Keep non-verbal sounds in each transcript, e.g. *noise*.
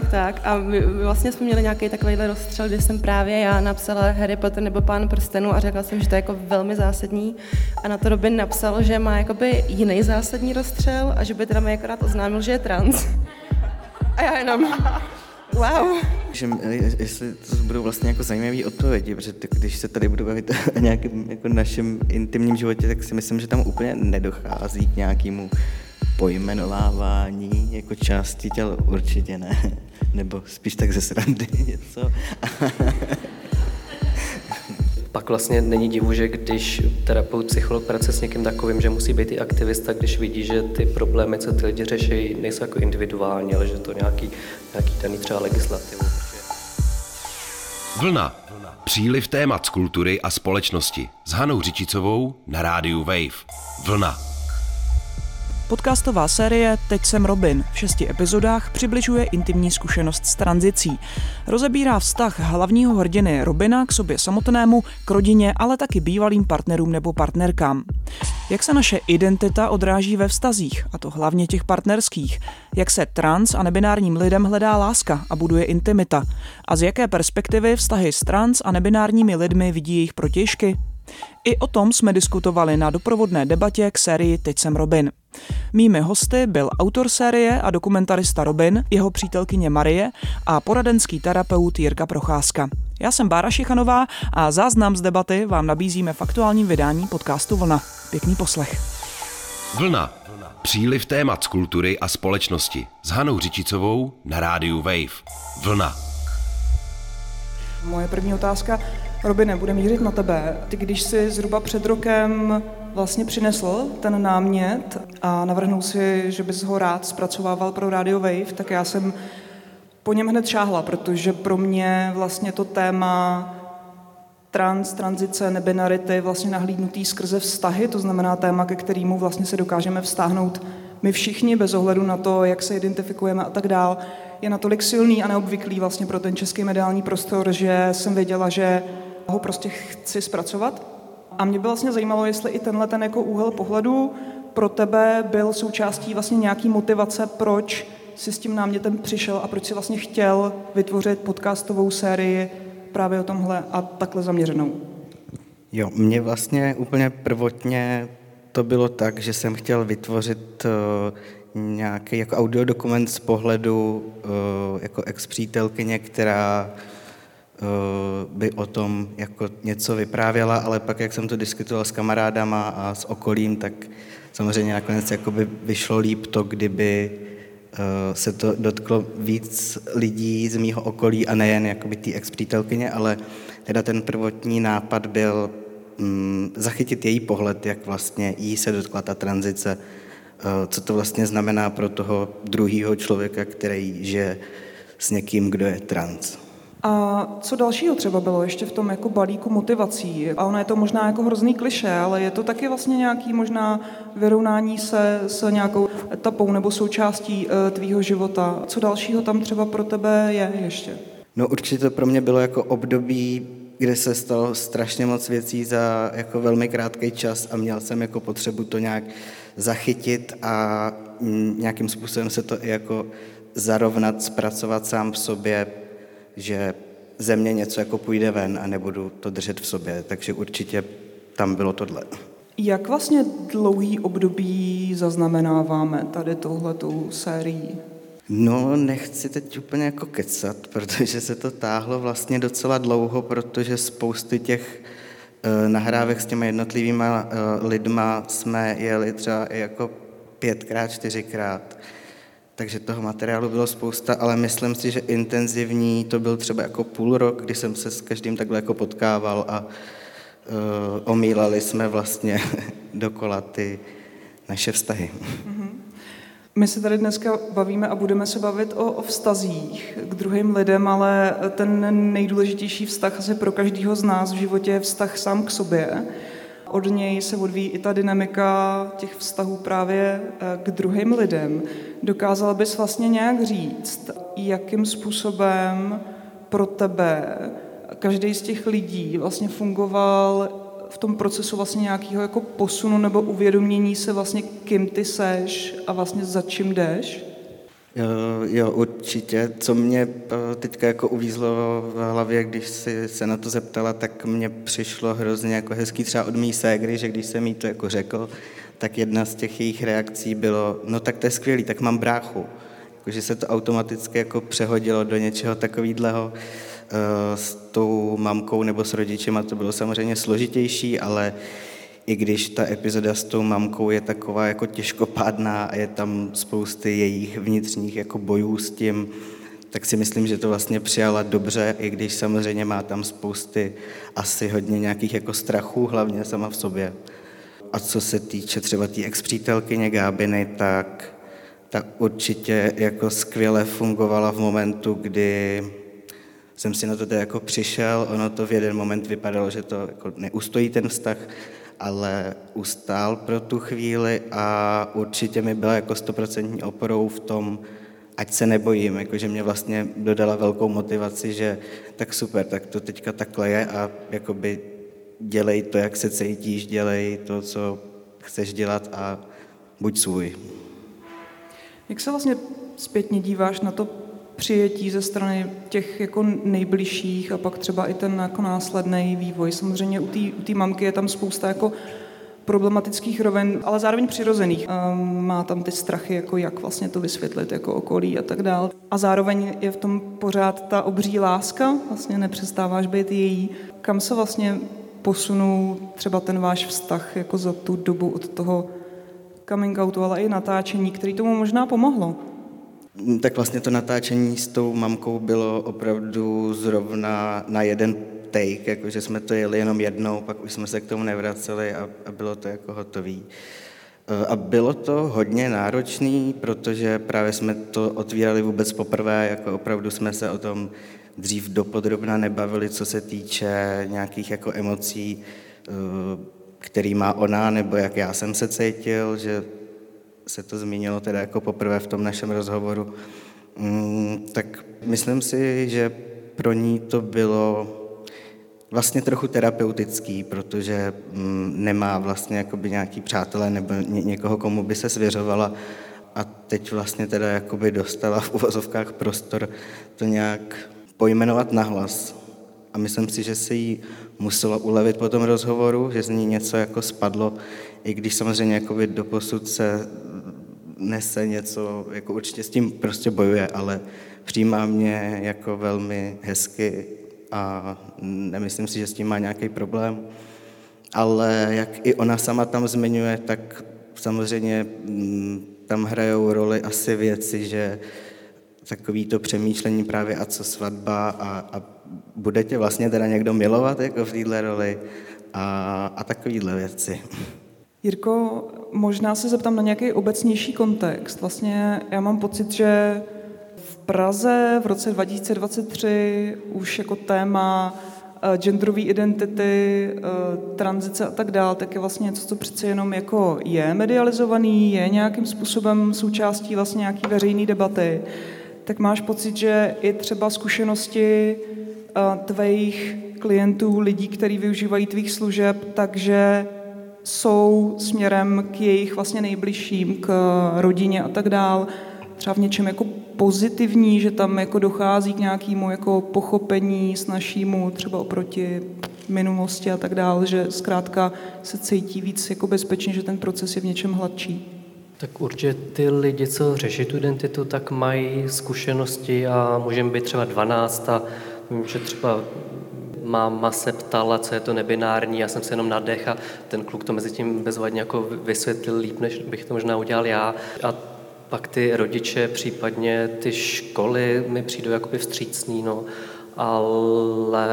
Tak tak a my, vlastně jsme měli nějaký takovýhle rozstřel, kdy jsem právě já napsala Harry Potter nebo Pán prstenů a řekla jsem, že to je jako velmi zásadní a na to Robin napsal, že má jakoby jiný zásadní rozstřel a že by teda mi akorát oznámil, že je trans. A já jenom, wow. Že, jestli to budou vlastně jako zajímavé odpovědi, protože když se tady budu bavit *laughs* o nějakém jako našem intimním životě, tak si myslím, že tam úplně nedochází k nějakému pojmenovávání jako části těla určitě ne. *laughs* Nebo spíš tak ze srandy *laughs* něco. *laughs* Pak vlastně není divu, že když terapeut, psycholog pracuje s někým takovým, že musí být i aktivista, když vidí, že ty problémy, co ty lidi řeší, nejsou jako individuální, ale že to nějaký, nějaký daný třeba legislativu. Vlna. Příliv témat z kultury a společnosti s Hanou Řičicovou na rádiu Wave. Vlna. Podcastová série Teď jsem Robin v šesti epizodách přibližuje intimní zkušenost s tranzicí. Rozebírá vztah hlavního hrdiny Robina k sobě samotnému, k rodině, ale taky bývalým partnerům nebo partnerkám. Jak se naše identita odráží ve vztazích, a to hlavně těch partnerských? Jak se trans a nebinárním lidem hledá láska a buduje intimita? A z jaké perspektivy vztahy s trans a nebinárními lidmi vidí jejich protěžky? I o tom jsme diskutovali na doprovodné debatě k sérii Teď jsem Robin. Mými hosty byl autor série a dokumentarista Robin, jeho přítelkyně Marie a poradenský terapeut Jirka Procházka. Já jsem Bára Šichanová a záznam z debaty vám nabízíme v aktuálním vydání podcastu Vlna. Pěkný poslech. Vlna. Příliv témat z kultury a společnosti s Hanou Řičicovou na rádiu Wave. Vlna. Moje první otázka, Robine, bude mířit na tebe. Ty, když jsi zhruba před rokem vlastně přinesl ten námět a navrhnul si, že bys ho rád zpracovával pro Radio Wave, tak já jsem po něm hned šáhla, protože pro mě vlastně to téma trans, tranzice, nebinarity vlastně nahlídnutý skrze vztahy, to znamená téma, ke kterému vlastně se dokážeme vztáhnout my všichni, bez ohledu na to, jak se identifikujeme a tak dál, je natolik silný a neobvyklý vlastně pro ten český mediální prostor, že jsem věděla, že ho prostě chci zpracovat. A mě by vlastně zajímalo, jestli i tenhle ten jako úhel pohledu pro tebe byl součástí vlastně nějaký motivace, proč si s tím námětem přišel a proč si vlastně chtěl vytvořit podcastovou sérii právě o tomhle a takhle zaměřenou. Jo, mě vlastně úplně prvotně to bylo tak, že jsem chtěl vytvořit uh, nějaký jako audiodokument z pohledu uh, jako ex-přítelkyně, která by o tom jako něco vyprávěla, ale pak, jak jsem to diskutoval s kamarádama a s okolím, tak samozřejmě nakonec by vyšlo líp to, kdyby uh, se to dotklo víc lidí z mýho okolí a nejen jakoby té ex-přítelkyně, ale teda ten prvotní nápad byl mm, zachytit její pohled, jak vlastně jí se dotkla ta tranzice, uh, co to vlastně znamená pro toho druhého člověka, který žije s někým, kdo je trans. A co dalšího třeba bylo ještě v tom jako balíku motivací? A ono je to možná jako hrozný kliše, ale je to taky vlastně nějaký možná vyrovnání se s nějakou etapou nebo součástí uh, tvýho života. Co dalšího tam třeba pro tebe je ještě? No určitě to pro mě bylo jako období, kde se stalo strašně moc věcí za jako velmi krátký čas a měl jsem jako potřebu to nějak zachytit a mm, nějakým způsobem se to i jako zarovnat, zpracovat sám v sobě, že ze mě něco jako půjde ven a nebudu to držet v sobě. Takže určitě tam bylo tohle. Jak vlastně dlouhý období zaznamenáváme tady tohletou sérii? No, nechci teď úplně jako kecat, *laughs* protože se to táhlo vlastně docela dlouho, protože spousty těch uh, nahrávek s těma jednotlivýma uh, lidma jsme jeli třeba i jako pětkrát, čtyřikrát. Takže toho materiálu bylo spousta, ale myslím si, že intenzivní to byl třeba jako půl rok, kdy jsem se s každým takhle jako potkával a uh, omílali jsme vlastně *laughs* dokola ty naše vztahy. My se tady dneska bavíme a budeme se bavit o, o vztazích k druhým lidem, ale ten nejdůležitější vztah asi pro každého z nás v životě je vztah sám k sobě. Od něj se odvíjí i ta dynamika těch vztahů právě eh, k druhým lidem. Dokázal bys vlastně nějak říct, jakým způsobem pro tebe každý z těch lidí vlastně fungoval v tom procesu vlastně nějakého jako posunu nebo uvědomění se vlastně, kým ty seš a vlastně za čím jdeš? Jo, určitě. Co mě eh, teďka jako uvízlo v hlavě, když si se na to zeptala, tak mně přišlo hrozně jako hezký třeba od mý ségry, že když jsem jí to jako řekl, tak jedna z těch jejich reakcí bylo, no tak to je skvělý, tak mám bráchu. Jako, že se to automaticky jako přehodilo do něčeho takového. Eh, s tou mamkou nebo s rodičema to bylo samozřejmě složitější, ale i když ta epizoda s tou mamkou je taková jako těžkopádná a je tam spousty jejich vnitřních jako bojů s tím, tak si myslím, že to vlastně přijala dobře, i když samozřejmě má tam spousty asi hodně nějakých jako strachů, hlavně sama v sobě. A co se týče třeba té tý ex-přítelkyně Gábiny, tak, tak určitě jako skvěle fungovala v momentu, kdy jsem si na to jako přišel, ono to v jeden moment vypadalo, že to jako neustojí ten vztah, ale ustál pro tu chvíli a určitě mi byla jako stoprocentní oporou v tom, ať se nebojím, jakože mě vlastně dodala velkou motivaci, že tak super, tak to teďka takhle je a jakoby dělej to, jak se cítíš, dělej to, co chceš dělat a buď svůj. Jak se vlastně zpětně díváš na to přijetí ze strany těch jako nejbližších a pak třeba i ten jako následný vývoj. Samozřejmě u té mamky je tam spousta jako problematických rovin, ale zároveň přirozených. Um, má tam ty strachy, jako jak vlastně to vysvětlit jako okolí a tak dál. A zároveň je v tom pořád ta obří láska, vlastně nepřestáváš být její. Kam se vlastně posunul třeba ten váš vztah jako za tu dobu od toho coming outu, ale i natáčení, který tomu možná pomohlo? Tak vlastně to natáčení s tou mamkou bylo opravdu zrovna na jeden take, jakože jsme to jeli jenom jednou, pak už jsme se k tomu nevraceli a, a bylo to jako hotový. E, a bylo to hodně náročný, protože právě jsme to otvírali vůbec poprvé, jako opravdu jsme se o tom dřív dopodrobna nebavili, co se týče nějakých jako emocí, e, který má ona, nebo jak já jsem se cítil, že se to zmínilo teda jako poprvé v tom našem rozhovoru, mm, tak myslím si, že pro ní to bylo vlastně trochu terapeutický, protože mm, nemá vlastně jakoby nějaký přátelé nebo někoho, komu by se svěřovala. A teď vlastně teda jakoby dostala v uvozovkách prostor to nějak pojmenovat nahlas. A myslím si, že se jí muselo ulevit po tom rozhovoru, že z ní něco jako spadlo, i když samozřejmě jakoby doposud se nese něco, jako určitě s tím prostě bojuje, ale přijímá mě jako velmi hezky a nemyslím si, že s tím má nějaký problém. Ale jak i ona sama tam zmiňuje, tak samozřejmě mm, tam hrajou roli asi věci, že takový to přemýšlení právě a co svatba a, a bude tě vlastně teda někdo milovat jako v této roli a, a takovýhle věci. Jirko, možná se zeptám na nějaký obecnější kontext. Vlastně já mám pocit, že v Praze v roce 2023 už jako téma eh, genderové identity, eh, tranzice a tak dále, tak je vlastně něco, co přece jenom jako je medializovaný, je nějakým způsobem součástí vlastně nějaký veřejné debaty. Tak máš pocit, že i třeba zkušenosti eh, tvých klientů, lidí, kteří využívají tvých služeb, takže jsou směrem k jejich vlastně nejbližším, k rodině a tak dál, třeba v něčem jako pozitivní, že tam jako dochází k nějakému jako pochopení našímu třeba oproti minulosti a tak dál, že zkrátka se cítí víc jako bezpečně, že ten proces je v něčem hladší. Tak určitě ty lidi, co řeší tu identitu, tak mají zkušenosti a můžeme být třeba 12 a vím, že třeba máma se ptala, co je to nebinární, já jsem se jenom nadech a ten kluk to mezi tím bezvadně jako vysvětlil líp, než bych to možná udělal já. A pak ty rodiče, případně ty školy mi přijdou jakoby vstřícný, no ale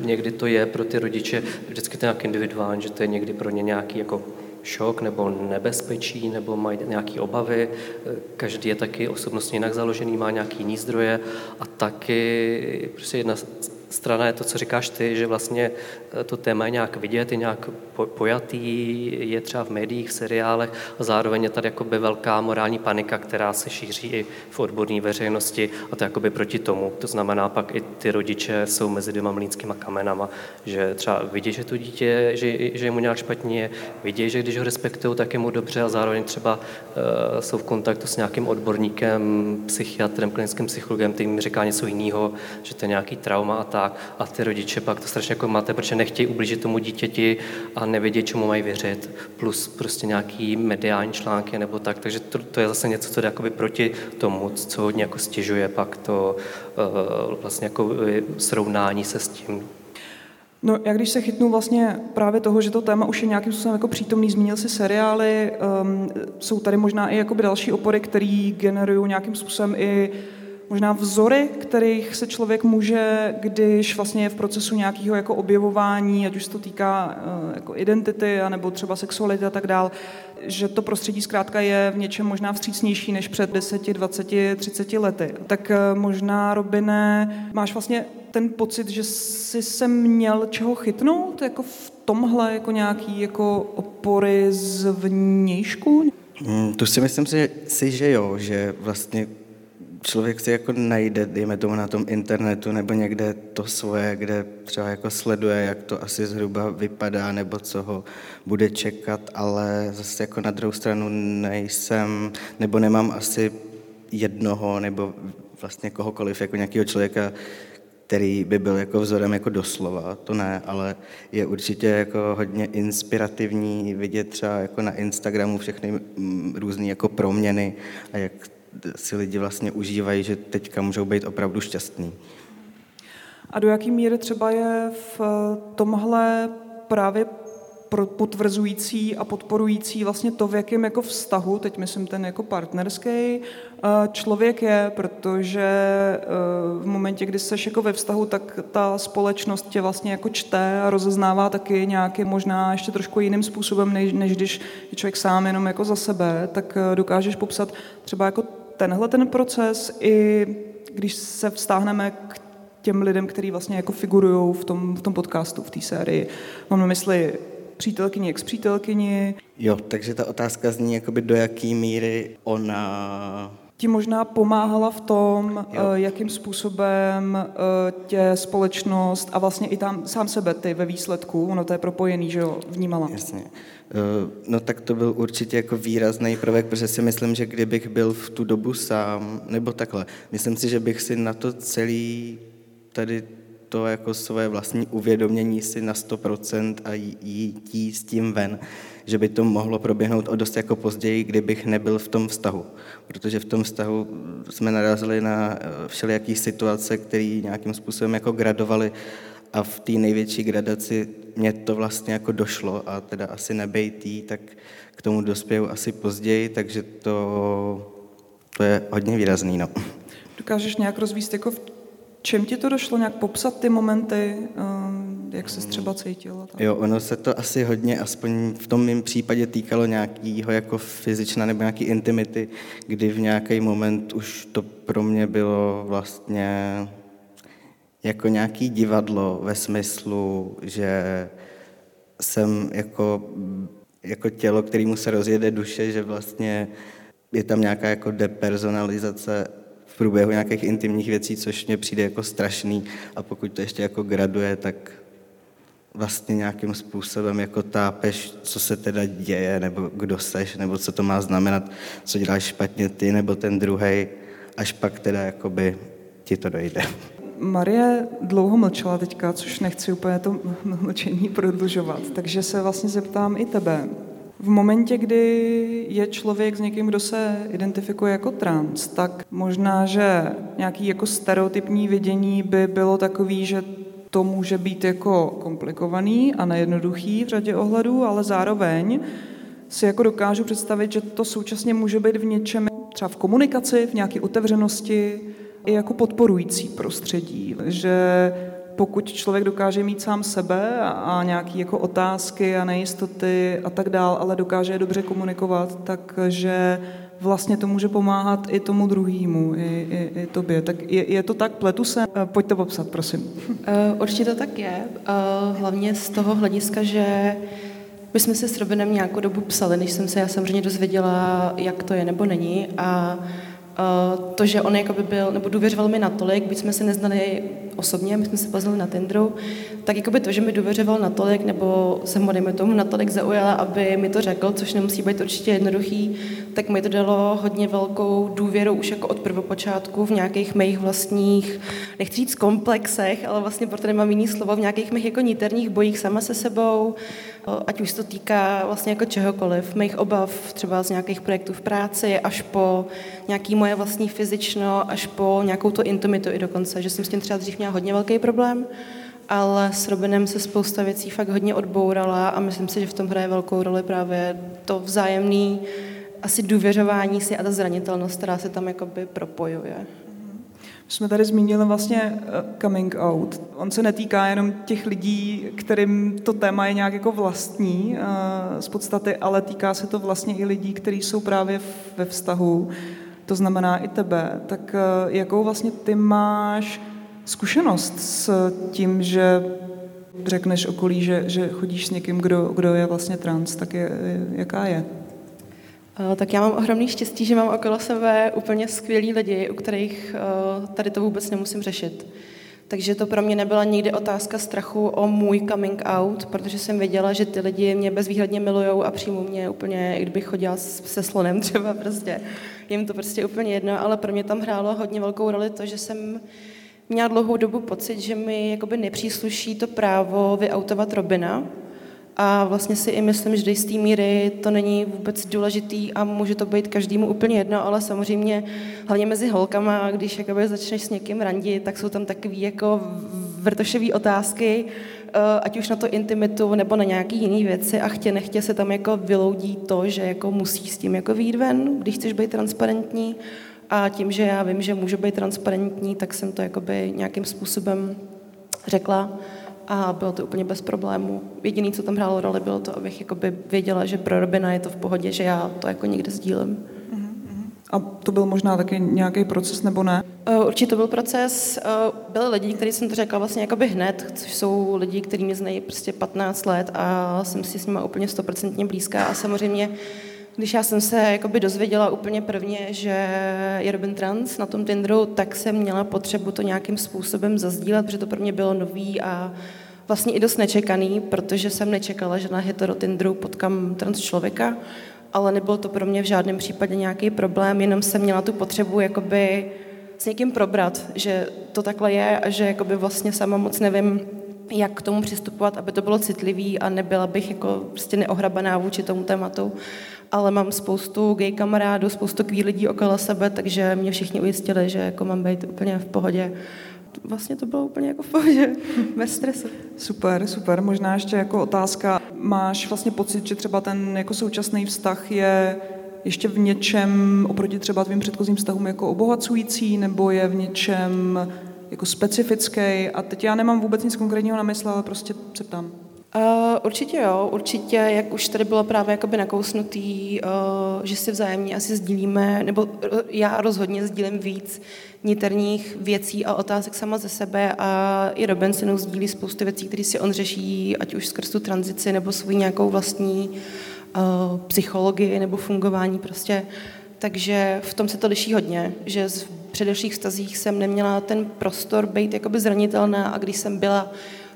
někdy to je pro ty rodiče vždycky to nějak individuální, že to je někdy pro ně nějaký jako šok nebo nebezpečí, nebo mají nějaké obavy. Každý je taky osobnostně jinak založený, má nějaký jiný zdroje a taky prostě jedna strana je to, co říkáš ty, že vlastně eh, to téma je nějak vidět, je nějak pojatý, je třeba v médiích, v seriálech a zároveň je tady jakoby velká morální panika, která se šíří i v odborné veřejnosti a to jakoby proti tomu. To znamená, pak i ty rodiče jsou mezi dvěma mlínskýma kamenama, že třeba vidí, že to dítě, že, že mu nějak špatně, vidí, že když ho respektují, tak je mu dobře a zároveň třeba uh, jsou v kontaktu s nějakým odborníkem, psychiatrem, klinickým psychologem, který mi říká něco jiného, že to je nějaký trauma a tak. A ty rodiče pak to strašně jako máte, protože nechtějí ublížit tomu dítěti a nevědí, čemu mají věřit. Plus prostě nějaký mediální články nebo tak. Takže to, to je zase něco, co jde jakoby proti tomu, co hodně jako stěžuje pak to uh, vlastně jako srovnání se s tím, No, jak když se chytnu vlastně právě toho, že to téma už je nějakým způsobem jako přítomný, zmínil si seriály, um, jsou tady možná i jakoby další opory, které generují nějakým způsobem i možná vzory, kterých se člověk může, když vlastně je v procesu nějakého jako objevování, ať už se to týká uh, jako identity, nebo třeba sexuality a tak dál, že to prostředí zkrátka je v něčem možná vstřícnější než před 10, 20, 30 lety. Tak uh, možná, Robine, máš vlastně ten pocit, že jsi se měl čeho chytnout jako v tomhle jako nějaký jako opory z vnějšku? Mm, tu si myslím si, si, že jo, že vlastně člověk si jako najde, dejme tomu na tom internetu nebo někde to svoje, kde třeba jako sleduje, jak to asi zhruba vypadá nebo co ho bude čekat, ale zase jako na druhou stranu nejsem, nebo nemám asi jednoho nebo vlastně kohokoliv jako nějakého člověka, který by byl jako vzorem jako doslova, to ne, ale je určitě jako hodně inspirativní vidět třeba jako na Instagramu všechny mm, různé jako proměny a jak si lidi vlastně užívají, že teďka můžou být opravdu šťastní. A do jaký míry třeba je v tomhle právě potvrzující a podporující vlastně to, v jakém jako vztahu, teď myslím ten jako partnerský, eh, člověk je, protože eh, v momentě, kdy jsi jako ve vztahu, tak ta společnost tě vlastně jako čte a rozeznává taky nějaký možná ještě trošku jiným způsobem, než, než když je člověk sám jenom jako za sebe, tak eh, dokážeš popsat třeba jako tenhle ten proces i když se vztáhneme k těm lidem, kteří vlastně jako figurují v tom, v tom podcastu, v té sérii. Mám na mysli přítelkyni, ex-přítelkyni. Jo, takže ta otázka zní, jakoby do jaký míry ona ti možná pomáhala v tom, jo. Eh, jakým způsobem eh, tě společnost a vlastně i tam sám sebe ty ve výsledku, ono to je propojený, že jo, vnímala. Jasně. Eh, no tak to byl určitě jako výrazný prvek, protože si myslím, že kdybych byl v tu dobu sám, nebo takhle, myslím si, že bych si na to celý tady to jako své vlastní uvědomění si na 100% a jít s tím ven, že by to mohlo proběhnout o dost jako později, kdybych nebyl v tom vztahu. Protože v tom vztahu jsme narazili na eh, všelijaký situace, které nějakým způsobem jako gradovaly a v té největší gradaci mě to vlastně jako došlo a teda asi nebejtý, tak k tomu dospěju asi později, takže to, to je hodně výrazný. No. Dokážeš nějak rozvíst jako v čem ti to došlo, nějak popsat ty momenty, ehm, jak se třeba cítila? Tam? Jo, ono se to asi hodně, aspoň v tom mém případě týkalo nějakého jako fyzična nebo nějaký intimity, kdy v nějaký moment už to pro mě bylo vlastně jako nějaký divadlo ve smyslu, že jsem jako, jako tělo, kterému se rozjede duše, že vlastně je tam nějaká jako depersonalizace v průběhu nějakých intimních věcí, což mě přijde jako strašný a pokud to ještě jako graduje, tak vlastně nějakým způsobem jako tápeš, co se teda děje, nebo kdo seš, nebo co to má znamenat, co děláš špatně ty, nebo ten druhý, až pak teda jakoby ti to dojde. Marie dlouho mlčela teďka, což nechci úplně to *laughs* mlčení prodlužovat, takže se vlastně zeptám i tebe. V momentě, kdy je člověk s někým, kdo se identifikuje jako trans, tak možná, že nějaký jako stereotypní vidění by bylo takový, že to může být jako komplikovaný a nejednoduchý v řadě ohledů, ale zároveň si jako dokážu představit, že to současně může být v něčem, třeba v komunikaci, v nějaké otevřenosti, i jako podporující prostředí, že pokud člověk dokáže mít sám sebe a, nějaké jako otázky a nejistoty a tak dál, ale dokáže je dobře komunikovat, takže vlastně to může pomáhat i tomu druhému, i, i, i tobě. Tak je, je to tak, pletu se? Eh, pojďte popsat, prosím. Uh, určitě to tak je. Uh, hlavně z toho hlediska, že my jsme si s Robinem nějakou dobu psali, než jsem se já samozřejmě dozvěděla, jak to je nebo není. A to, že on jakoby byl, nebo důvěřoval mi natolik, byť jsme se neznali osobně, my jsme se poznali na Tinderu, tak jakoby to, že mi důvěřoval natolik, nebo jsem ho, dejme tomu, natolik zaujala, aby mi to řekl, což nemusí být určitě jednoduchý, tak mi to dalo hodně velkou důvěru už jako od prvopočátku v nějakých mých vlastních, nechci říct komplexech, ale vlastně proto nemám jiný slovo, v nějakých mých jako niterních bojích sama se sebou, ať už se to týká vlastně jako čehokoliv, mých obav třeba z nějakých projektů v práci, až po nějaký moje vlastní fyzično, až po nějakou to intimitu i dokonce, že jsem s tím třeba dřív měla hodně velký problém, ale s Robinem se spousta věcí fakt hodně odbourala a myslím si, že v tom hraje velkou roli právě to vzájemný asi důvěřování si a ta zranitelnost, která se tam jakoby propojuje. Jsme tady zmínili vlastně eh, coming out. On se netýká jenom těch lidí, kterým to téma je nějak jako vlastní eh, z podstaty, ale týká se to vlastně i lidí, kteří jsou právě ve vztahu, to znamená i tebe. Tak eh, jakou vlastně ty máš zkušenost s tím, že řekneš okolí, že, že chodíš s někým, kdo, kdo je vlastně trans, tak je, jaká je? Eh, tak já mám ohromný štěstí, že mám okolo sebe úplně skvělí lidi, u kterých eh, tady to vůbec nemusím řešit. Takže to pro mě nebyla nikdy otázka strachu o můj coming out, protože jsem věděla, že ty lidi mě bezvýhradně milujou a přijmou mě úplně, i kdybych chodila se slonem třeba prostě. Jim to prostě úplně jedno, ale pro mě tam hrálo hodně velkou roli to, že jsem měla dlouhou dobu pocit, že mi jakoby nepřísluší to právo vyautovat Robina, a vlastně si i myslím, že do jisté míry to není vůbec důležitý a může to být každému úplně jedno, ale samozřejmě hlavně mezi holkama, když jakoby začneš s někým randit, tak jsou tam takové jako vrtošové otázky, eh, ať už na to intimitu nebo na nějaké jiné věci a chtě nechtě se tam jako vyloudí to, že jako musí s tím jako výjít ven, když chceš být transparentní. A tím, že já vím, že můžu být transparentní, tak jsem to jakoby nějakým způsobem řekla a bylo to úplně bez problémů. Jediné, co tam hrálo roli, bylo to, abych jakoby věděla, že pro Robina je to v pohodě, že já to jako někde sdílím. A to byl možná taky nějaký proces, nebo ne? Uh, určitě to byl proces. Uh, byli lidi, kteří jsem to řekla vlastně jakoby hned, což jsou lidi, kteří mě znají prostě 15 let a jsem si s nimi úplně stoprocentně blízká. A samozřejmě když já jsem se jakoby dozvěděla úplně prvně, že je Robin trans na tom Tinderu, tak jsem měla potřebu to nějakým způsobem zazdílet, protože to pro mě bylo nový a vlastně i dost nečekaný, protože jsem nečekala, že na hetero Tinderu potkám trans člověka, ale nebylo to pro mě v žádném případě nějaký problém, jenom jsem měla tu potřebu jakoby s někým probrat, že to takhle je a že jakoby vlastně sama moc nevím, jak k tomu přistupovat, aby to bylo citlivý a nebyla bych jako prostě neohrabaná vůči tomu tématu ale mám spoustu gay kamarádů, spoustu queer lidí okolo sebe, takže mě všichni ujistili, že jako mám být úplně v pohodě. Vlastně to bylo úplně jako v pohodě, *laughs* bez stresu. Super, super. Možná ještě jako otázka, máš vlastně pocit, že třeba ten jako současný vztah je ještě v něčem oproti třeba tvým předchozím vztahům jako obohacující, nebo je v něčem jako specifický. A teď já nemám vůbec nic konkrétního na mysli, ale prostě se ptám. Uh, určitě jo, určitě, jak už tady bylo právě jakoby nakousnutý, uh, že si vzájemně asi sdílíme, nebo uh, já rozhodně sdílím víc niterních věcí a otázek sama ze sebe a i Robin se mnou sdílí spoustu věcí, které si on řeší, ať už skrz tu tranzici nebo svou nějakou vlastní uh, psychologii nebo fungování prostě. Takže v tom se to liší hodně, že v předevších vztazích jsem neměla ten prostor být jakoby zranitelná a když jsem byla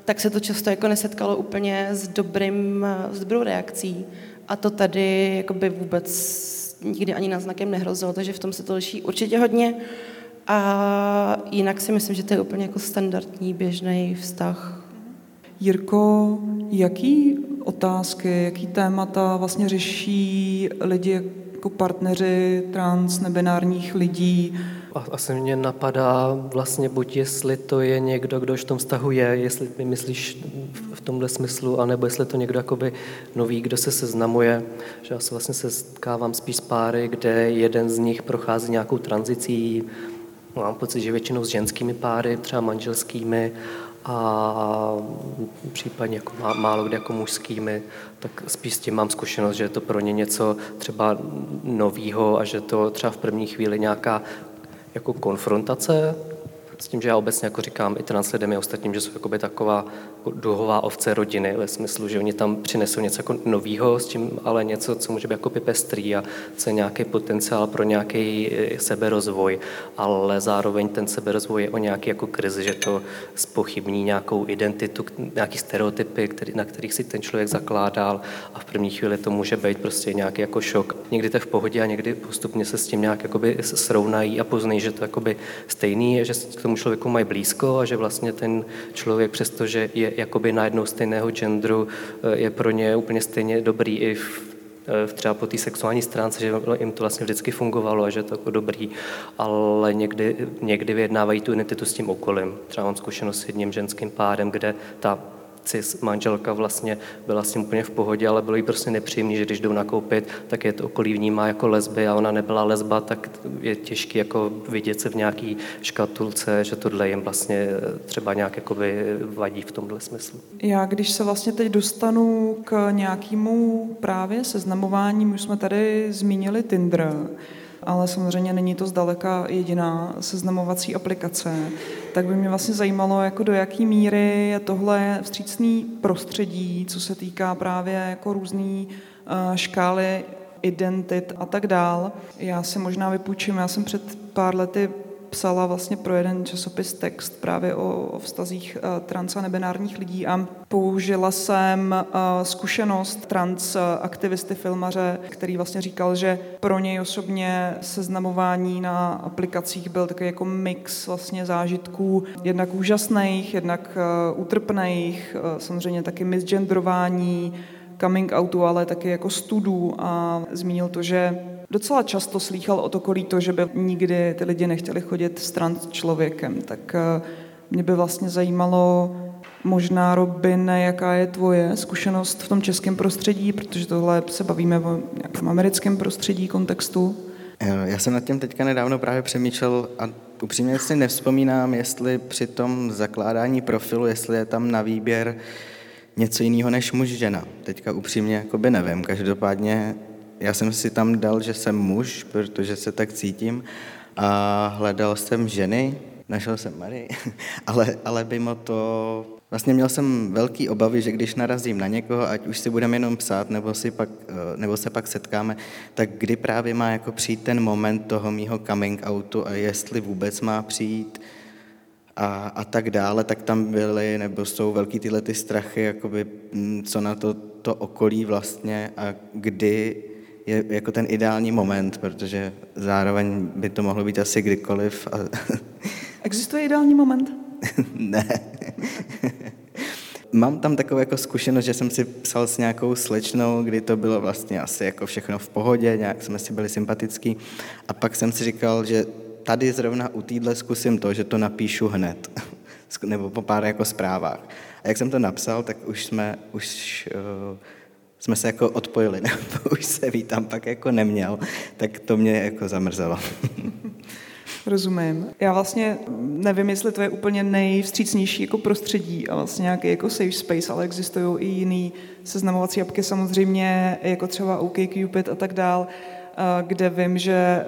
tak se to často jako nesetkalo úplně s, dobrým, s dobrou reakcí. A to tady jakoby vůbec nikdy ani náznakem nehrozilo, takže v tom se to liší určitě hodně. A jinak si myslím, že to je úplně jako standardní, běžný vztah. Jirko, jaký otázky, jaký témata vlastně řeší lidi jako partneři trans, nebinárních lidí, asi mě napadá vlastně buď jestli to je někdo, kdo v tom vztahu je, jestli mi myslíš v tomhle smyslu, anebo jestli to někdo jakoby nový, kdo se seznamuje, že já se vlastně setkávám spíš s páry, kde jeden z nich prochází nějakou tranzicí, mám pocit, že většinou s ženskými páry, třeba manželskými, a případně jako má, málo kdy jako mužskými, tak spíš s tím mám zkušenost, že je to pro ně něco třeba novýho a že to třeba v první chvíli nějaká jako konfrontace s tím, že já obecně jako říkám i trans lidem i ostatním, že jsou jakoby taková jako duhová ovce rodiny, ve smyslu, že oni tam přinesou něco jako novýho, s tím ale něco, co může být jako pestrý a co je nějaký potenciál pro nějaký eh, seberozvoj, ale zároveň ten seberozvoj je o nějaký jako krizi, že to spochybní nějakou identitu, nějaký stereotypy, který, na kterých si ten člověk zakládal a v první chvíli to může být prostě nějaký jako šok. Někdy to je v pohodě a někdy postupně se s tím nějak srovnají a poznají, že to je jakoby stejný, že k člověku mají blízko a že vlastně ten člověk, přestože je jakoby najednou stejného genderu, eh, je pro ně úplně stejně dobrý i v eh, v třeba po té sexuální stránce, že jim to vlastně vždycky fungovalo a že je to jako dobrý, ale někdy, někdy vyjednávají tu identitu s tím okolím. Třeba mám zkušenost s jedním ženským párem, kde ta cis manželka vlastně byla s tím úplně v pohodě, ale bylo jí prostě nepříjemné, že když jdou nakoupit, tak je to okolí vnímá jako lesby a ona nebyla lesba, tak je těžké jako vidět se v nějaký škatulce, že tohle jim vlastně třeba nějak jakoby vadí v tomhle smyslu. Já když se vlastně teď dostanu k nějakému právě seznamování, už jsme tady zmínili Tinder, ale samozřejmě není to zdaleka jediná seznamovací aplikace, tak by mě vlastně zajímalo, jako do jaké míry je tohle vstřícný prostředí, co se týká právě jako různý uh, škály identit a tak dál. Já si možná vypůjčím, já jsem před pár lety psala vlastně pro jeden časopis text právě o, o vztazích uh, trans a nebinárních lidí a použila jsem uh, zkušenost trans aktivisty filmaře, který vlastně říkal, že pro něj osobně seznamování na aplikacích byl takový jako mix vlastně zážitků, jednak úžasných, jednak utrpných, samozřejmě taky misgendrování, coming outu, ale taky jako studů a zmínil to, že docela často slýchal od okolí to, že by nikdy ty lidi nechtěli chodit s trans člověkem. Tak eh, mě by vlastně zajímalo, možná, Robin, jaká je tvoje zkušenost v tom českém prostředí, protože tohle se bavíme o nějakém americkém prostředí, kontextu. Eh, já jsem nad tím teďka nedávno právě přemýšlel a upřímně si nevzpomínám, jestli při tom zakládání profilu, jestli je tam na výběr něco jiného než muž žena. Teďka upřímně jakoby nevím. Každopádně já jsem si tam dal, že jsem muž, protože se tak cítím. A hledal jsem ženy, našel jsem Marii, *laughs* ale, ale mimo to Vlastně měl jsem velký obavy, že když narazím na někoho, ať už si budeme jenom psát, nebo, si pak, eh, nebo se pak setkáme, tak kdy právě má jako přijít ten moment toho mýho coming outu a jestli vůbec má přijít a, a tak dále, tak tam byly, nebo jsou velký tyhle ty strachy, jakoby, mm, co na to, to okolí vlastně a kdy je jako ten ideální moment, protože zároveň by to mohlo být asi kdykoliv. A... *laughs* Existuje ideální moment? *laughs* ne. Mám tam takovou jako zkušenost, že jsem si psal s nějakou slečnou, kdy to bylo vlastně asi jako všechno v pohodě, nějak jsme si byli sympatický a pak jsem si říkal, že tady zrovna u týdle zkusím to, že to napíšu hned, *laughs* nebo po pár jako zprávách. A jak jsem to napsal, tak už jsme, už uh, jsme se jako odpojili, *laughs* nebo už se vítám pak jako neměl, tak to mě jako zamrzelo. *laughs* Rozumím. Já vlastně nevím, jestli to je úplně nejvstřícnější jako prostředí a vlastně nějaký jako safe space, ale existují i jiný seznamovací apky samozřejmě, jako třeba OkCupid a tak dál, kde vím, že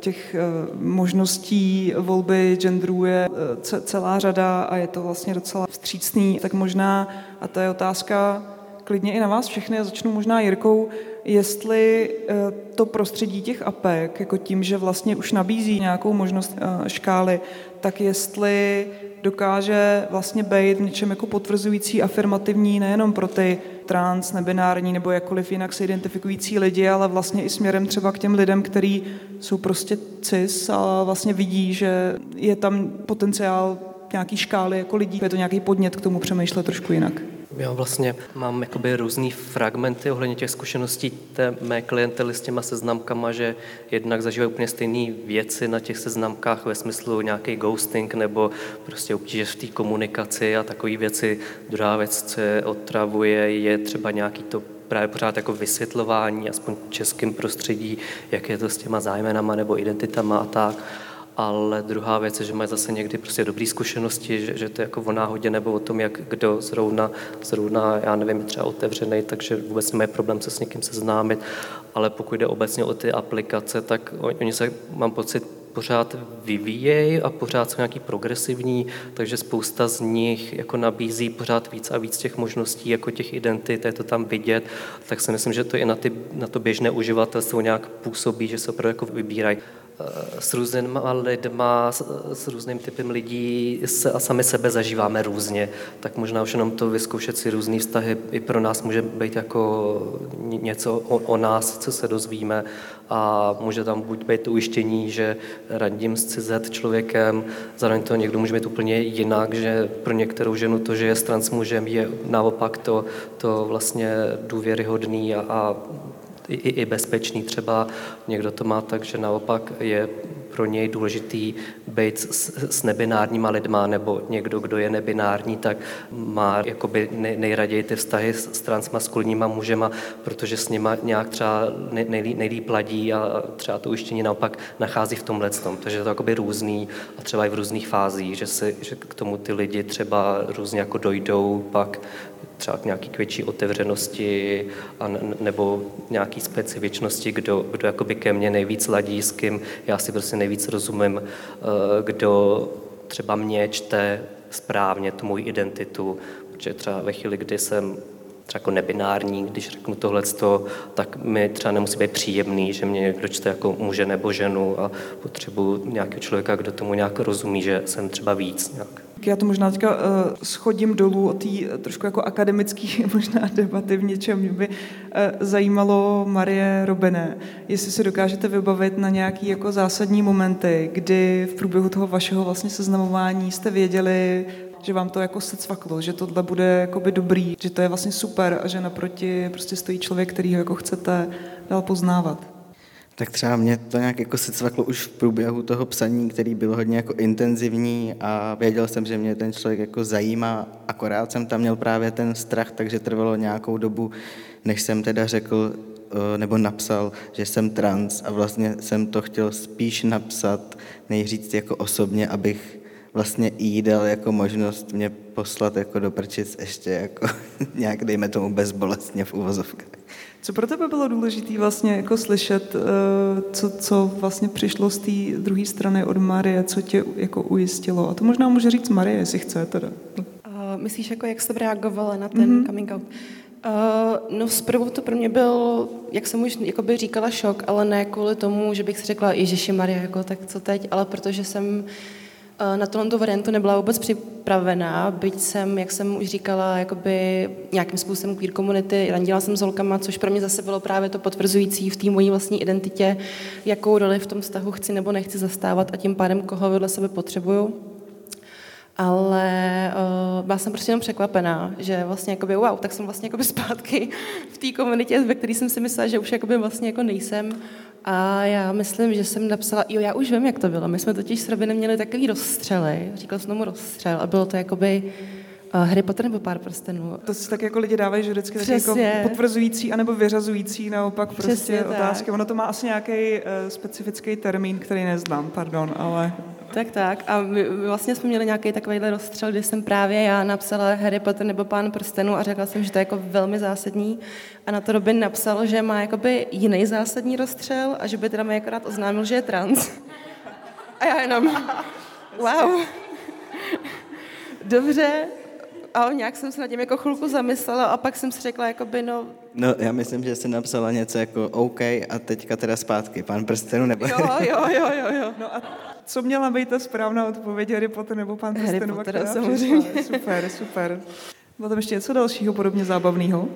těch možností volby genderů je celá řada a je to vlastně docela vstřícný, tak možná, a to je otázka klidně i na vás všechny, začnu možná Jirkou, jestli eh, to prostředí těch APEK, jako tím, že vlastně už nabízí nějakou možnost eh, škály, tak jestli dokáže vlastně být v něčem jako potvrzující, afirmativní nejenom pro ty trans, nebinární nebo jakkoliv jinak se identifikující lidi, ale vlastně i směrem třeba k těm lidem, kteří jsou prostě cis a vlastně vidí, že je tam potenciál nějaký škály jako lidí. Je to nějaký podnět k tomu přemýšlet trošku jinak. Já vlastně mám jakoby různý fragmenty ohledně těch zkušeností té mé klientely s těma seznamkama, že jednak zažívají úplně stejné věci na těch seznamkách ve smyslu nějaký ghosting nebo prostě obtíže v té komunikaci a takové věci. Druhá věc, co je otravuje, je třeba nějaký to právě pořád jako vysvětlování, aspoň v prostředí, jak je to s těma zájmenama nebo identitama a tak. Ale druhá věc je, že mají zase někdy prostě dobré zkušenosti, že, že to je jako o náhodě nebo o tom, jak kdo zrovna, zrovna já nevím, třeba otevřený, takže vůbec nemají problém se s někým seznámit, ale pokud jde obecně o ty aplikace, tak oni se, mám pocit, pořád vyvíjejí a pořád jsou nějaký progresivní, takže spousta z nich jako nabízí pořád víc a víc těch možností, jako těch identit, je to tam vidět, tak si myslím, že to i na, ty, na to běžné uživatelstvo nějak působí, že se opravdu jako vybírají. Eh, s různýma lidma, s různým typem lidí a sami sebe zažíváme různě, tak možná už jenom to vyzkoušet si různý vztahy. I pro nás může být jako něco o, o nás, co se dozvíme. A může tam buď být ujištění, že radím s cizet člověkem, zároveň to někdo může být úplně jinak, že pro některou ženu to, že je s transmužem, je naopak to, to vlastně důvěryhodný a, a i, i bezpečný. Třeba někdo to má tak, že naopak je pro něj důležitý být s, s nebinárníma lidma, nebo někdo, kdo je nebinární, tak má jakoby nej, nejraději ty vztahy s, s transmaskulníma mužema, protože s nima nějak třeba nej, nejlíp ladí a třeba to ujištění naopak nachází v tomhle tom. Takže je to jakoby různý a třeba i v různých fázích, že, si, že k tomu ty lidi třeba různě jako dojdou pak třeba k nějaký větší otevřenosti a nebo nějaký specifičnosti, kdo, kdo jakoby ke mně nejvíc ladí, s kým já si prostě nejvíc rozumím, eh, kdo třeba mě čte správně tu moji identitu, protože třeba ve chvíli, kdy jsem třeba jako nebinární, když řeknu tohle, tak mi třeba nemusí být příjemný, že mě někdo čte jako muže nebo ženu a potřebuji nějakého člověka, kdo tomu nějak rozumí, že jsem třeba víc nějak. Já to možná teďka uh, schodím dolů od té uh, trošku jako akademický *laughs* možná debaty v něčem. Mě by uh, zajímalo Marie Robené, jestli si dokážete vybavit na nějaký jako zásadní momenty, kdy v průběhu toho vašeho vlastně seznamování jste věděli, že vám to jako se cvaklo, že tohle bude jakoby dobrý, že to je vlastně super a že naproti prostě stojí člověk, který ho jako chcete dál poznávat. Tak třeba mě to nějak jako se cvaklo už v průběhu toho psaní, který byl hodně jako intenzivní a věděl jsem, že mě ten člověk jako zajímá, akorát jsem tam měl právě ten strach, takže trvalo nějakou dobu, než jsem teda řekl eh, nebo napsal, že jsem trans a vlastně jsem to chtěl spíš napsat, nejříct jako osobně, abych vlastně jí dal jako možnost mě poslat jako do prčic ještě jako *laughs* nějak, dejme tomu, bezbolestně v uvozovkách. Co pro tebe bylo důležité vlastně jako slyšet, eh, co, co vlastně přišlo z té druhé strany od Marie, co tě jako ujistilo? A to možná může říct Marie, jestli chce teda. Uh, myslíš, jako jak jsem reagovala na ten mm-hmm. coming out? Uh, no zprvu to pro mě byl, jak jsem už jakoby říkala, šok, ale ne kvůli tomu, že bych si řekla, Ježiši Maria, jako tak co teď, ale protože jsem uh, na tohle variantu nebyla vůbec připravená, byť jsem, jak jsem už říkala, jakoby nějakým způsobem queer komunity, randila jsem s holkama, což pro mě zase bylo právě to potvrzující v té mojí vlastní identitě, jakou roli v tom vztahu chci nebo nechci zastávat a tím pádem koho vedle sebe potřebuju. Ale uh, byla jsem prostě jenom překvapená, že vlastně jakoby, wow, tak jsem vlastně jakoby *laughs* zpátky v té komunitě, ve které jsem si myslela, že už jakoby vlastně jako nejsem a já myslím, že jsem napsala, jo, já už vím, jak to bylo. My jsme totiž s Robinem měli takový rozstřely, říkal jsem tomu rozstřel a bylo to jakoby uh, Harry Potter nebo pár prstenů. To si tak jako lidi dávají, že vždycky tak jako potvrzující anebo vyřazující naopak prostě Přesně otázky. Tak. Ono to má asi nějaký uh, specifický termín, který neznám, pardon, ale... Tak, tak. A my, my vlastně jsme měli nějaký takovýhle rozstřel, kdy jsem právě já napsala Harry Potter nebo Pán prstenů a řekla jsem, že to je jako velmi zásadní. A na to Robin napsal, že má jakoby jiný zásadní rozstřel a že by teda mi akorát oznámil, že je trans. A já jenom, wow. Dobře, a nějak jsem se nad tím jako chvilku zamyslela a pak jsem si řekla, jakoby, no... No, já myslím, že jsi napsala něco jako OK a teďka teda zpátky, pán prstenu nebo... Jo, jo, jo, jo, jo. No a co měla být ta správná odpověď, Harry Potter nebo pán Harry? Potter, samozřejmě. *laughs* Super, super. Bylo tam ještě něco dalšího podobně zábavného?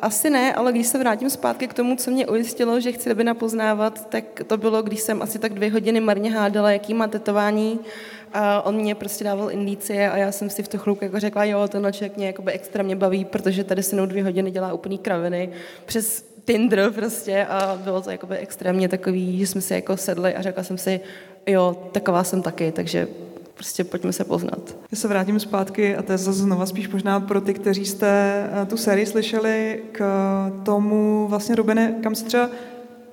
Asi ne, ale když se vrátím zpátky k tomu, co mě ujistilo, že chci Robina poznávat, tak to bylo, když jsem asi tak dvě hodiny marně hádala, jaký má tetování a on mě prostě dával indicie a já jsem si v tu chvilku jako řekla, jo, tenhle člověk mě jakoby extrémně baví, protože tady se mnou dvě hodiny dělá úplný kraviny přes Tinder prostě a bylo to jakoby extrémně takový, že jsme si jako sedli a řekla jsem si, jo, taková jsem taky, takže prostě pojďme se poznat. Já se vrátím zpátky a to je zase znova spíš možná pro ty, kteří jste eh, tu sérii slyšeli k tomu vlastně Robine, kam se třeba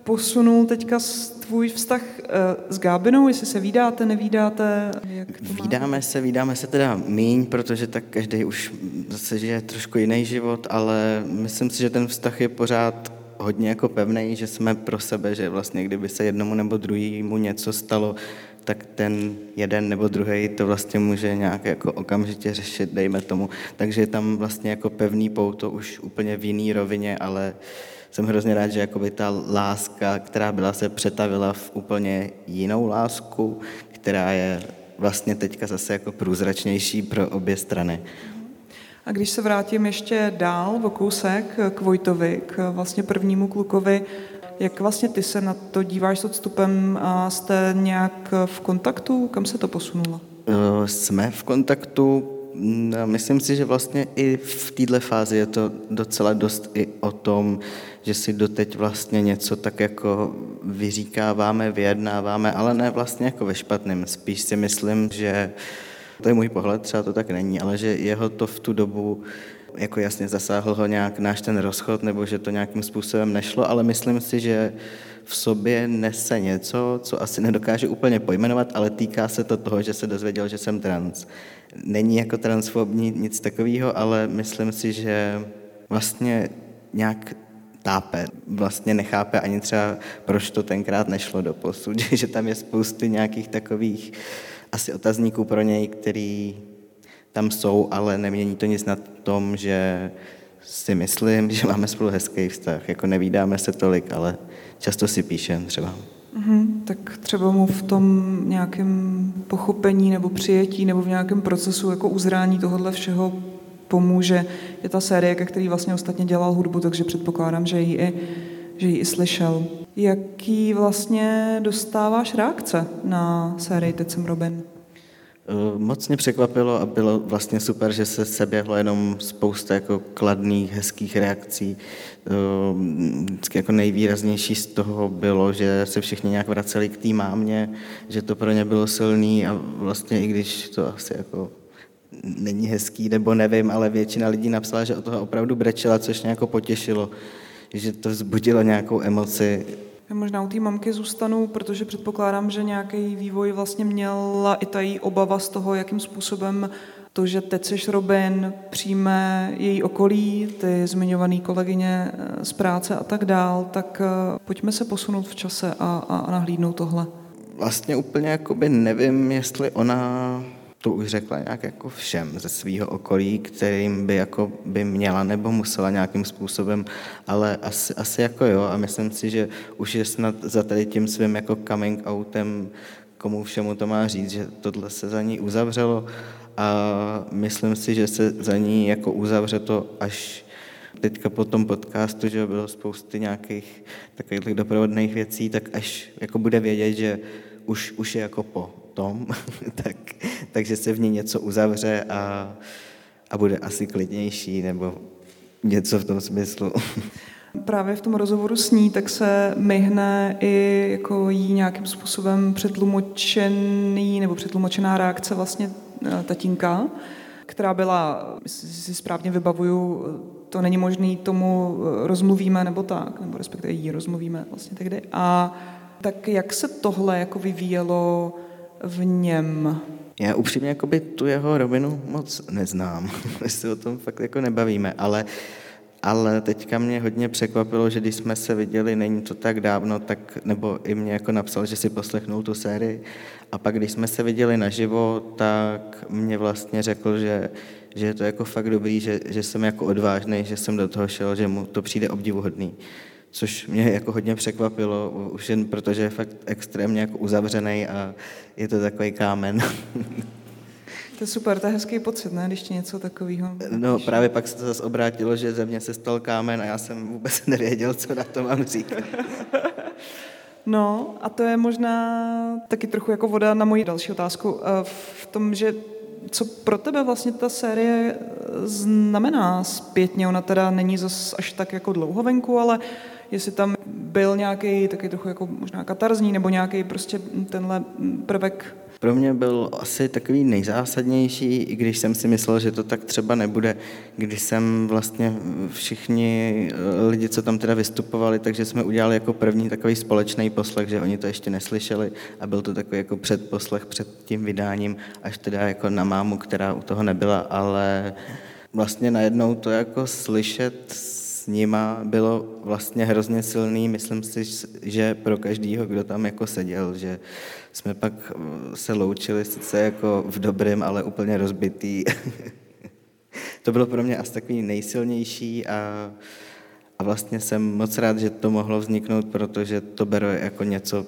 posunul teďka tvůj vztah eh, s Gábinou, jestli se vydáte, nevídáte? Jak to Vídáme se, vídáme se teda míň, protože tak každý už zase žije trošku jiný život, ale myslím si, že ten vztah je pořád hodně jako pevný, že jsme pro sebe, že vlastně kdyby se jednomu nebo druhému něco stalo, tak ten jeden nebo druhý to vlastně může nějak jako okamžitě řešit, dejme tomu. Takže je tam vlastně jako pevný pouto už úplně v jiný rovině, ale jsem hrozně rád, že jakoby ta láska, která byla, se přetavila v úplně jinou lásku, která je vlastně teďka zase jako průzračnější pro obě strany. A když se vrátím ještě dál v kousek k Vojtovi, k vlastně prvnímu klukovi, jak vlastně ty se na to díváš s odstupem a jste nějak v kontaktu? Kam se to posunulo? Eh, jsme v kontaktu. Myslím si, že vlastně i v této fázi je to docela dost i o tom, že si doteď vlastně něco tak jako vyříkáváme, vyjednáváme, ale ne vlastně jako ve špatném. Spíš si myslím, že to je můj pohled, třeba to tak není, ale že jeho to v tu dobu jako jasně zasáhl ho nějak náš ten rozchod, nebo že to nějakým způsobem nešlo, ale myslím si, že v sobě nese něco, co asi nedokáže úplně pojmenovat, ale týká se to toho, že se dozvěděl, že jsem trans. Není jako transfobní nic takového, ale myslím si, že vlastně nějak tápe, vlastně nechápe ani třeba, proč to tenkrát nešlo do posud, *laughs* že tam je spousty nějakých takových asi otazníků pro něj, který tam jsou, ale nemění to nic na tom, že si myslím, že máme spolu hezký vztah. Jako nevídáme se tolik, ale často si píšem třeba. Mm-hmm, tak třeba mu v tom nějakém pochopení nebo přijetí nebo v nějakém procesu jako uzrání tohohle všeho pomůže. Je ta série, ke který vlastně ostatně dělal hudbu, takže předpokládám, že ji i, že ji i slyšel. Jaký vlastně dostáváš reakce na sérii Teď jsem Robin? Eh, moc mě překvapilo a bylo vlastně super, že se seběhlo jenom spousta jako kladných, hezkých reakcí. Eh, vždycky jako nejvýraznější z toho bylo, že se všichni nějak vraceli k té mámě, že to pro ně bylo silný a vlastně i když to asi jako není hezký, nebo nevím, ale většina lidí napsala, že o toho opravdu brečela, což mě jako potěšilo, že to vzbudilo nějakou emoci já možná u té mamky zůstanu, protože předpokládám, že nějaký vývoj vlastně měla i ta její obava z toho, jakým způsobem to, že teď seš Robin, přijme její okolí, ty zmiňované kolegyně eh, z práce a tak dál, tak eh, pojďme se posunout v čase a, a, a nahlídnout tohle. Vlastně úplně jakoby nevím, jestli ona to už řekla nějak jako všem ze svého okolí, kterým by jako by měla nebo musela nějakým způsobem, ale asi, asi jako jo. A myslím si, že už je snad za tady tím svým jako coming outem, komu všemu to má říct, že tohle se za ní uzavřelo. A myslím si, že se za ní jako uzavře to až teďka po tom podcastu, že bylo spousty nějakých takových doprovodných věcí, tak až jako bude vědět, že už, už je jako po tom, *laughs* tak, takže se v ní něco uzavře a, a bude asi klidnější nebo něco v tom smyslu. *laughs* Právě v tom rozhovoru s ní tak se myhne i jako jí nějakým způsobem přetlumočený nebo přetlumočená reakce vlastně eh, tatínka, která byla, si správně vybavuju, to není možný, tomu eh, rozmluvíme nebo tak, nebo respektive jí rozmluvíme vlastně tehdy. A tak jak se tohle jako vyvíjelo v něm? Já upřímně jakoby tu jeho rovinu moc neznám, *laughs* my se o tom fakt jako nebavíme, ale, ale teďka mě hodně překvapilo, že když jsme se viděli, není to tak dávno, tak, nebo i mě jako napsal, že si poslechnul tu sérii a pak když jsme se viděli naživo, tak mě vlastně řekl, že, že je to jako fakt dobrý, že, že jsem jako odvážný, že jsem do toho šel, že mu to přijde obdivuhodný což mě jako hodně překvapilo, už jen protože je fakt extrémně jako uzavřený a je to takový kámen. *laughs* To je super, to je hezký pocit, ne, když něco takového. No právě pak se to zase obrátilo, že ze mě se stal kámen a já jsem vůbec *laughs* nevěděl, co na to mám říkat. *laughs* No a to je možná taky trochu jako voda na moji další otázku. Eh, v tom, že co pro tebe vlastně ta série znamená zpětně? Ona teda není zas až tak jako dlouho venku, ale jestli tam byl nějaký taky trochu jako možná katarzní nebo nějaký prostě tenhle prvek? Pro mě byl asi takový nejzásadnější, i když jsem si myslel, že to tak třeba nebude, když jsem vlastně všichni eh, lidi, co tam teda vystupovali, takže jsme udělali jako první takový společný poslech, že oni to ještě neslyšeli a byl to takový jako předposlech před tím vydáním, až teda jako na mámu, která u toho nebyla, ale vlastně najednou to jako slyšet s nima bylo vlastně hrozně silný. Myslím si, že pro každýho, kdo tam jako seděl, že jsme pak eh, se loučili sice jako v dobrém, ale úplně rozbitý. *laughs* to bylo pro mě asi takový nejsilnější a, a vlastně jsem moc rád, že to mohlo vzniknout, protože to beru jako něco,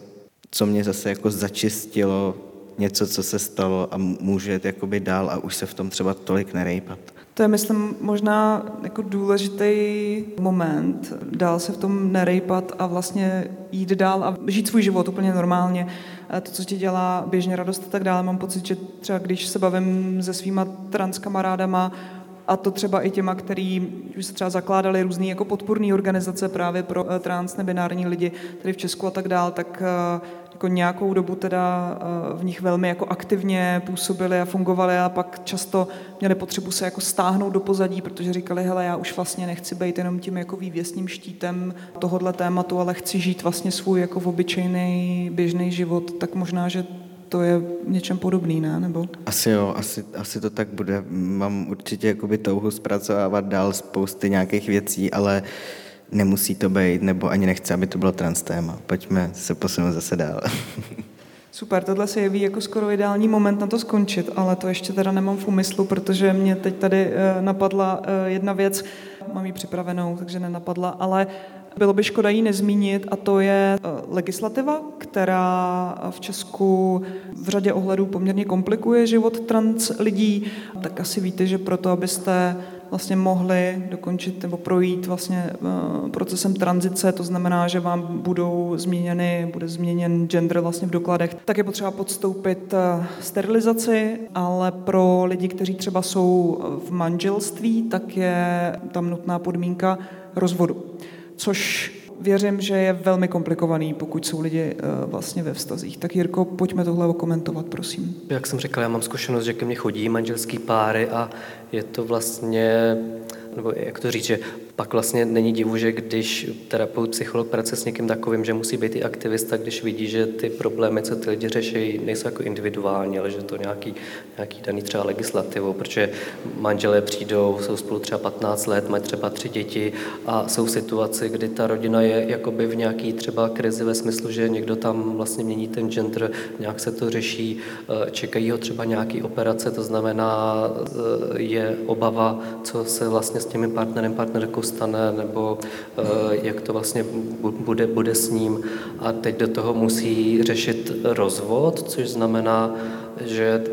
co mě zase jako začistilo, něco, co se stalo a může jít jakoby dál a už se v tom třeba tolik nerejpat. To je, myslím, možná jako důležitý moment, dál se v tom nerejpat a vlastně jít dál a žít svůj život úplně normálně. To, co ti dělá běžně radost a tak dále, mám pocit, že třeba když se bavím se svýma transkamarádama, a to třeba i těma, který už se třeba zakládali různé jako podporné organizace právě pro eh, trans nebinární lidi tady v Česku a tak dále, tak eh, jako nějakou dobu teda eh, v nich velmi jako aktivně působili a fungovali a pak často měli potřebu se jako stáhnout do pozadí, protože říkali, hele, já už vlastně nechci být jenom tím jako vývěsním štítem tohohle tématu, ale chci žít vlastně svůj jako obyčejný běžný život, tak možná, že to je něčem podobný, ne? Nebo? Asi jo, asi, asi to tak bude. Mám určitě touhu zpracovávat dál spousty nějakých věcí, ale nemusí to být, nebo ani nechci, aby to bylo trans téma. Pojďme se posunout zase dál. *laughs* Super, tohle se jeví jako skoro ideální moment na to skončit, ale to ještě teda nemám v úmyslu, protože mě teď tady eh, napadla eh, jedna věc, mám ji připravenou, takže nenapadla, ale bylo by škoda jí nezmínit a to je eh, legislativa, která v Česku v řadě ohledů poměrně komplikuje život trans lidí. Tak asi víte, že proto, abyste vlastně mohli dokončit nebo projít vlastně eh, procesem tranzice, to znamená, že vám budou změněny, bude změněn gender vlastně v dokladech, tak je potřeba podstoupit eh, sterilizaci, ale pro lidi, kteří třeba jsou v manželství, tak je tam nutná podmínka rozvodu. Což věřím, že je velmi komplikovaný, pokud jsou lidi eh, vlastně ve vztazích. Tak Jirko, pojďme tohle okomentovat, prosím. Jak jsem řekl, já mám zkušenost, že ke mně chodí manželský páry a je to vlastně nebo jak to říct, že pak vlastně není divu, že když terapeut, psycholog pracuje s někým takovým, že musí být i aktivista, když vidí, že ty problémy, co ty lidi řeší, nejsou jako individuální, ale že to nějaký, nějaký daný třeba legislativou, protože manželé přijdou, jsou spolu třeba 15 let, mají třeba tři děti a jsou situace, kdy ta rodina je jakoby v nějaký třeba krizi ve smyslu, že někdo tam vlastně mění ten gender, nějak se to řeší, eh, čekají ho třeba nějaký operace, to znamená, eh, je obava, co se vlastně s tím partnerem, partnerkou stane, nebo eh, jak to vlastně bude, bude s ním. A teď do toho musí řešit rozvod, což znamená, že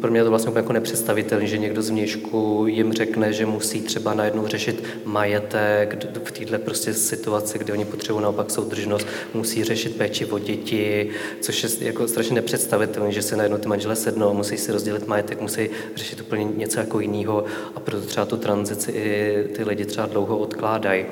pro mě je to vlastně jako nepředstavitelné, že někdo z vnějšku jim řekne, že musí třeba najednou řešit majetek v této prostě situaci, kdy oni potřebují naopak soudržnost, musí řešit péči o děti, což je jako strašně nepředstavitelné, že se najednou ty manželé sednou, musí si rozdělit majetek, musí řešit úplně něco jako jiného a proto třeba tu tranzici i ty lidi třeba dlouho odkládají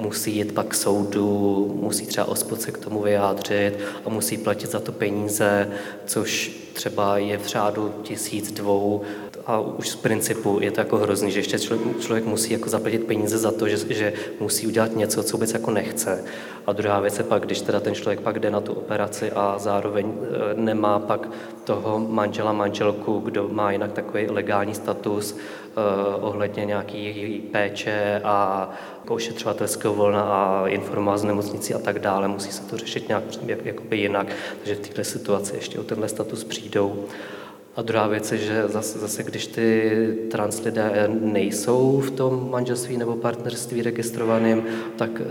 musí jít pak k soudu, musí třeba ospod se k tomu vyjádřit a musí platit za to peníze, což třeba je v řádu tisíc, dvou a už z principu je to jako hrozný, že ještě člověk, člověk musí jako zaplatit peníze za to, že, že musí udělat něco, co vůbec jako nechce. A druhá věc je pak, když teda ten člověk pak jde na tu operaci a zároveň e, nemá pak toho manžela, manželku, kdo má jinak takový legální status eh, ohledně nějaký péče a ošetřovatelského volna a informovat z nemocnicí a tak dále. Musí se to řešit nějak jak, jakoby jinak, takže v této situaci ještě o tenhle status přijdou. A druhá věc je, že zase, zase když ty trans lidé nejsou v tom manželství nebo partnerství registrovaným, tak e,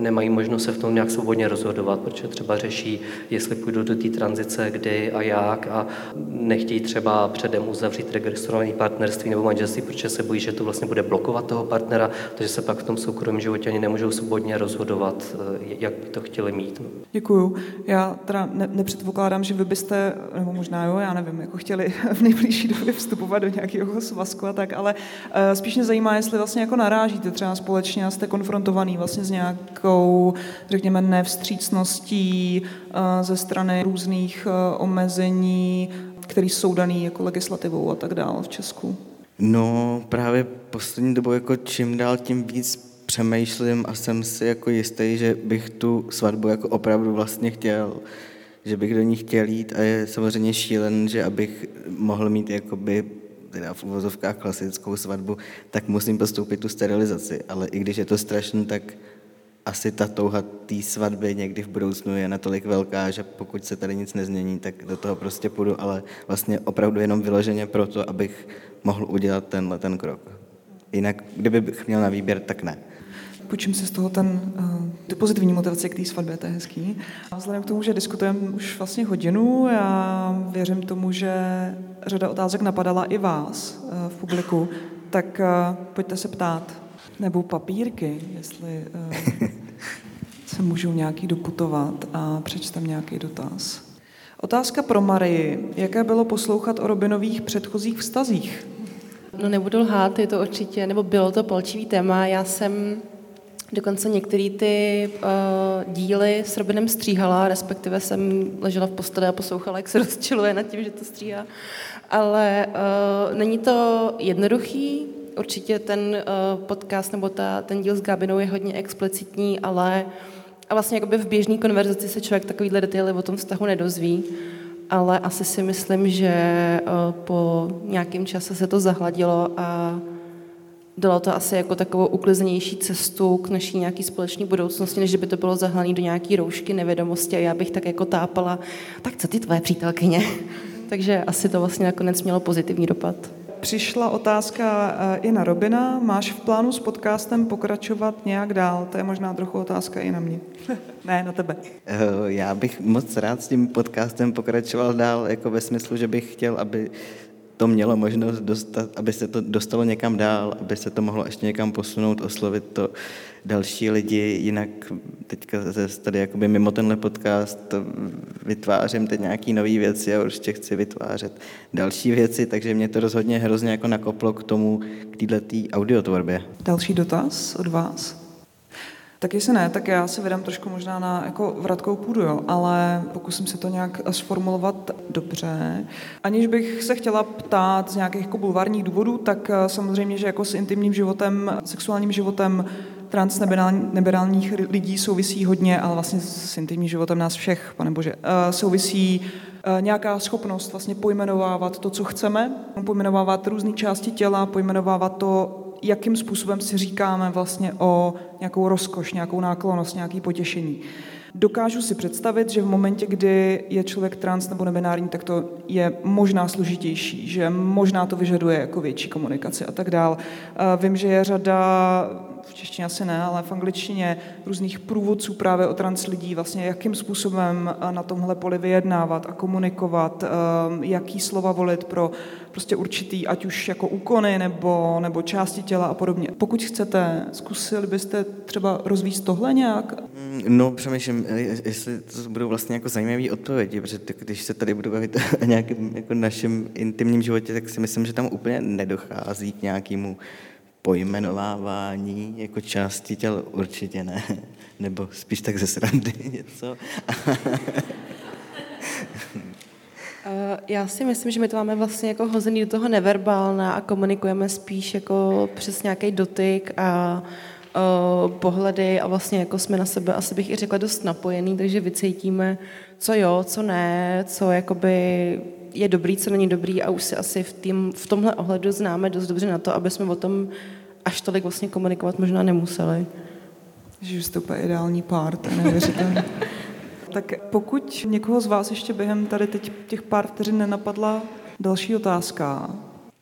nemají možnost se v tom nějak svobodně rozhodovat, protože třeba řeší, jestli půjdou do té tranzice, kdy a jak a nechtějí třeba předem uzavřít registrované partnerství nebo manželství, protože se bojí, že to vlastně bude blokovat toho partnera, takže se pak v tom soukromém životě ani nemůžou svobodně rozhodovat, e, jak by to chtěli mít. Děkuju. Já teda ne, nepředpokládám, že vy byste, nebo možná jo, já nevím, jako chtěli *laughs* v nejbližší době vstupovat do nějakého svazku a tak, ale uh, spíš mě zajímá, jestli vlastně jako narážíte třeba společně a jste konfrontovaný vlastně s nějakou, řekněme, nevstřícností uh, ze strany různých uh, omezení, které jsou dané jako legislativou a tak dále v Česku. No právě poslední dobou jako čím dál tím víc přemýšlím a jsem si jako jistý, že bych tu svatbu jako opravdu vlastně chtěl, že bych do ní chtěl jít a je samozřejmě šílen, že abych mohl mít jakoby teda v uvozovkách klasickou svatbu, tak musím postoupit tu sterilizaci, ale i když je to strašné, tak asi ta touha té svatby někdy v budoucnu je natolik velká, že pokud se tady nic nezmění, tak do toho prostě půjdu, ale vlastně opravdu jenom vyloženě proto, abych mohl udělat tenhle ten krok. Jinak, kdybych měl na výběr, tak ne. Počím si z toho ten, uh, tu pozitivní motivaci k té svatbě, to je hezký. A vzhledem k tomu, že diskutujeme už vlastně hodinu, já věřím tomu, že řada otázek napadala i vás uh, v publiku, tak uh, pojďte se ptát. Nebo papírky, jestli uh, se můžou nějaký doputovat a přečtem nějaký dotaz. Otázka pro Marii. Jaké bylo poslouchat o Robinových předchozích vztazích? No nebudu lhát, je to určitě, nebo bylo to palčivý téma. Já jsem dokonce některé ty uh, díly s Robinem stříhala, respektive jsem ležela v posteli a poslouchala, jak se *laughs* rozčiluje nad tím, že to stříhá. Ale uh, není to jednoduchý, určitě ten uh, podcast nebo ta, ten díl s Gabinou je hodně explicitní, ale a vlastně jakoby v běžné konverzaci se člověk takovýhle detaily o tom vztahu nedozví, ale asi si myslím, že uh, po nějakém čase se to zahladilo a dalo to asi jako takovou ukliznější cestu k naší nějaký společné budoucnosti, než by to bylo zahlané do nějaké roušky nevědomosti a já bych tak jako tápala, tak co ty tvoje přítelkyně? *laughs* Takže asi to vlastně nakonec mělo pozitivní dopad. Přišla otázka eh, i na Robina. Máš v plánu s podcastem pokračovat nějak dál? To je možná trochu otázka i na mě. *laughs* ne, na tebe. Eh, já bych moc rád s tím podcastem pokračoval dál, jako ve smyslu, že bych chtěl, aby to mělo možnost dostat, aby se to dostalo někam dál, aby se to mohlo ještě někam posunout, oslovit to další lidi, jinak teďka tady jakoby mimo tenhle podcast vytvářím teď nějaký nové věci a určitě chci vytvářet další věci, takže mě to rozhodně hrozně jako nakoplo k tomu, k této audiotvorbě. Další dotaz od vás? Tak jestli ne, tak já se vydám trošku možná na jako vratkou půdu, jo, ale pokusím se to nějak sformulovat dobře. Aniž bych se chtěla ptát z nějakých jako bulvárních důvodů, tak eh, samozřejmě, že jako s intimním životem, sexuálním životem transneberálních lidí souvisí hodně, ale vlastně s intimním životem nás všech, pane Bože, eh, souvisí eh, nějaká schopnost vlastně pojmenovávat to, co chceme, pojmenovávat různé části těla, pojmenovávat to, jakým způsobem si říkáme vlastně o nějakou rozkoš, nějakou náklonost, nějaký potěšení. Dokážu si představit, že v momentě, kdy je člověk trans nebo nebinární, tak to je možná složitější, že možná to vyžaduje jako větší komunikaci a tak dál. Vím, že je řada v češtině asi ne, ale v angličtině různých průvodců právě o trans lidí, vlastně jakým způsobem na tomhle poli vyjednávat a komunikovat, jaký slova volit pro prostě určitý, ať už jako úkony nebo, nebo části těla a podobně. Pokud chcete, zkusili byste třeba rozvíjet tohle nějak? No, přemýšlím, jestli to budou vlastně jako zajímavé odpovědi, protože když se tady budu bavit *laughs* o nějakém jako našem intimním životě, tak si myslím, že tam úplně nedochází k nějakému pojmenovávání jako části těl určitě ne, *laughs* nebo spíš tak ze srandy *laughs* něco. *laughs* Eh, já si myslím, že my to máme vlastně jako hozený do toho neverbálna a komunikujeme spíš jako přes nějaký dotyk a uh, pohledy a vlastně jako jsme na sebe, asi bych i řekla, dost napojený, takže vycítíme, co jo, co ne, co jakoby je dobrý, co není dobrý a už si asi v, tým, v tomhle ohledu známe dost dobře na to, aby jsme o tom až tolik vlastně komunikovat možná nemuseli. Že jste úplně ideální pár, to je neuvěřitelné. *laughs* tak pokud někoho z vás ještě během tady teď těch pár vteřin nenapadla další otázka,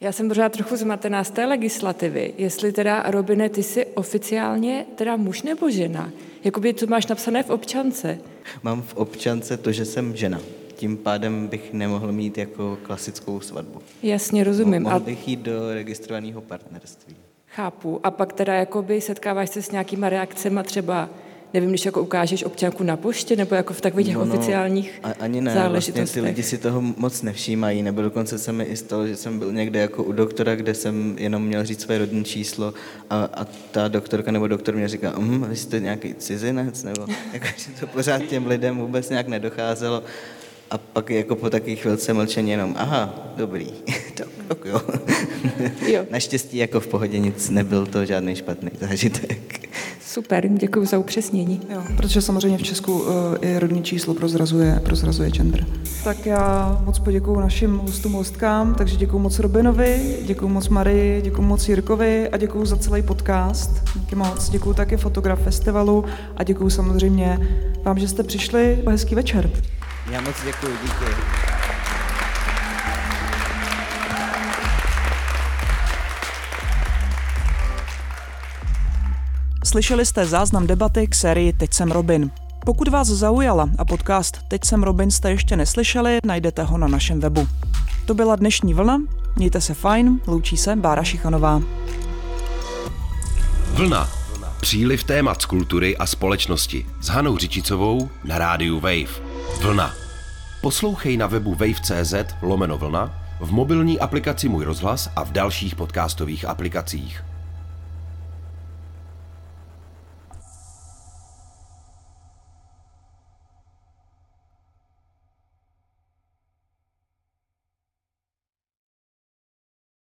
já jsem pořád trochu zmatená z té legislativy, jestli teda, Robine, ty jsi oficiálně teda muž nebo žena? Jakoby, co máš napsané v občance? Mám v občance to, že jsem žena. Tím pádem bych nemohl mít jako klasickou svatbu. Jasně, rozumím. Mohl bych jít do registrovaného partnerství. Chápu. A pak teda jakoby setkáváš se s nějakýma reakcemi třeba nevím, když jako ukážeš občanku na poště, nebo jako v takových těch No, no, oficiálních a- Ani ne, záležitostech. vlastně ty lidi si toho moc nevšímají, nebo dokonce se mi i stalo, že jsem byl někde jako u doktora, kde jsem jenom měl říct své rodní číslo a, a ta doktorka nebo doktor mě říká, hm, vy jste nějaký cizinec, nebo *laughs* jako, že to pořád těm lidem vůbec nějak nedocházelo. A pak jako po takové chvilce mlčení jenom, aha, dobrý, *laughs* tak, tak jo. *laughs* Jo. Naštěstí jako v pohodě nic, nebyl to žádný špatný zážitek. *laughs* Super, děkuji za upřesnění. Jo, protože samozřejmě v Česku uh, i rodní číslo prozrazuje, prozrazuje gender. Tak já moc poděkuju našim hostům, hostkám, takže děkuju moc Robinovi, děkuju moc Marii, děkuju moc Jirkovi a děkuju za celý podcast. Díky moc, děkuju taky Fotograf Festivalu a děkuju samozřejmě vám, že jste přišli. Hezký večer. Já moc děkuji, díky. Slyšeli jste záznam debaty k sérii Teď jsem Robin. Pokud vás zaujala a podcast Teď jsem Robin jste ještě neslyšeli, najdete ho na našem webu. To byla dnešní vlna, mějte se fajn, loučí se Bára Šichanová. Vlna. Příliv témat z kultury a společnosti s Hanou Řičicovou na rádiu Wave. Vlna. Poslouchej na webu wave.cz lomeno vlna, v mobilní aplikaci Můj rozhlas a v dalších podcastových aplikacích.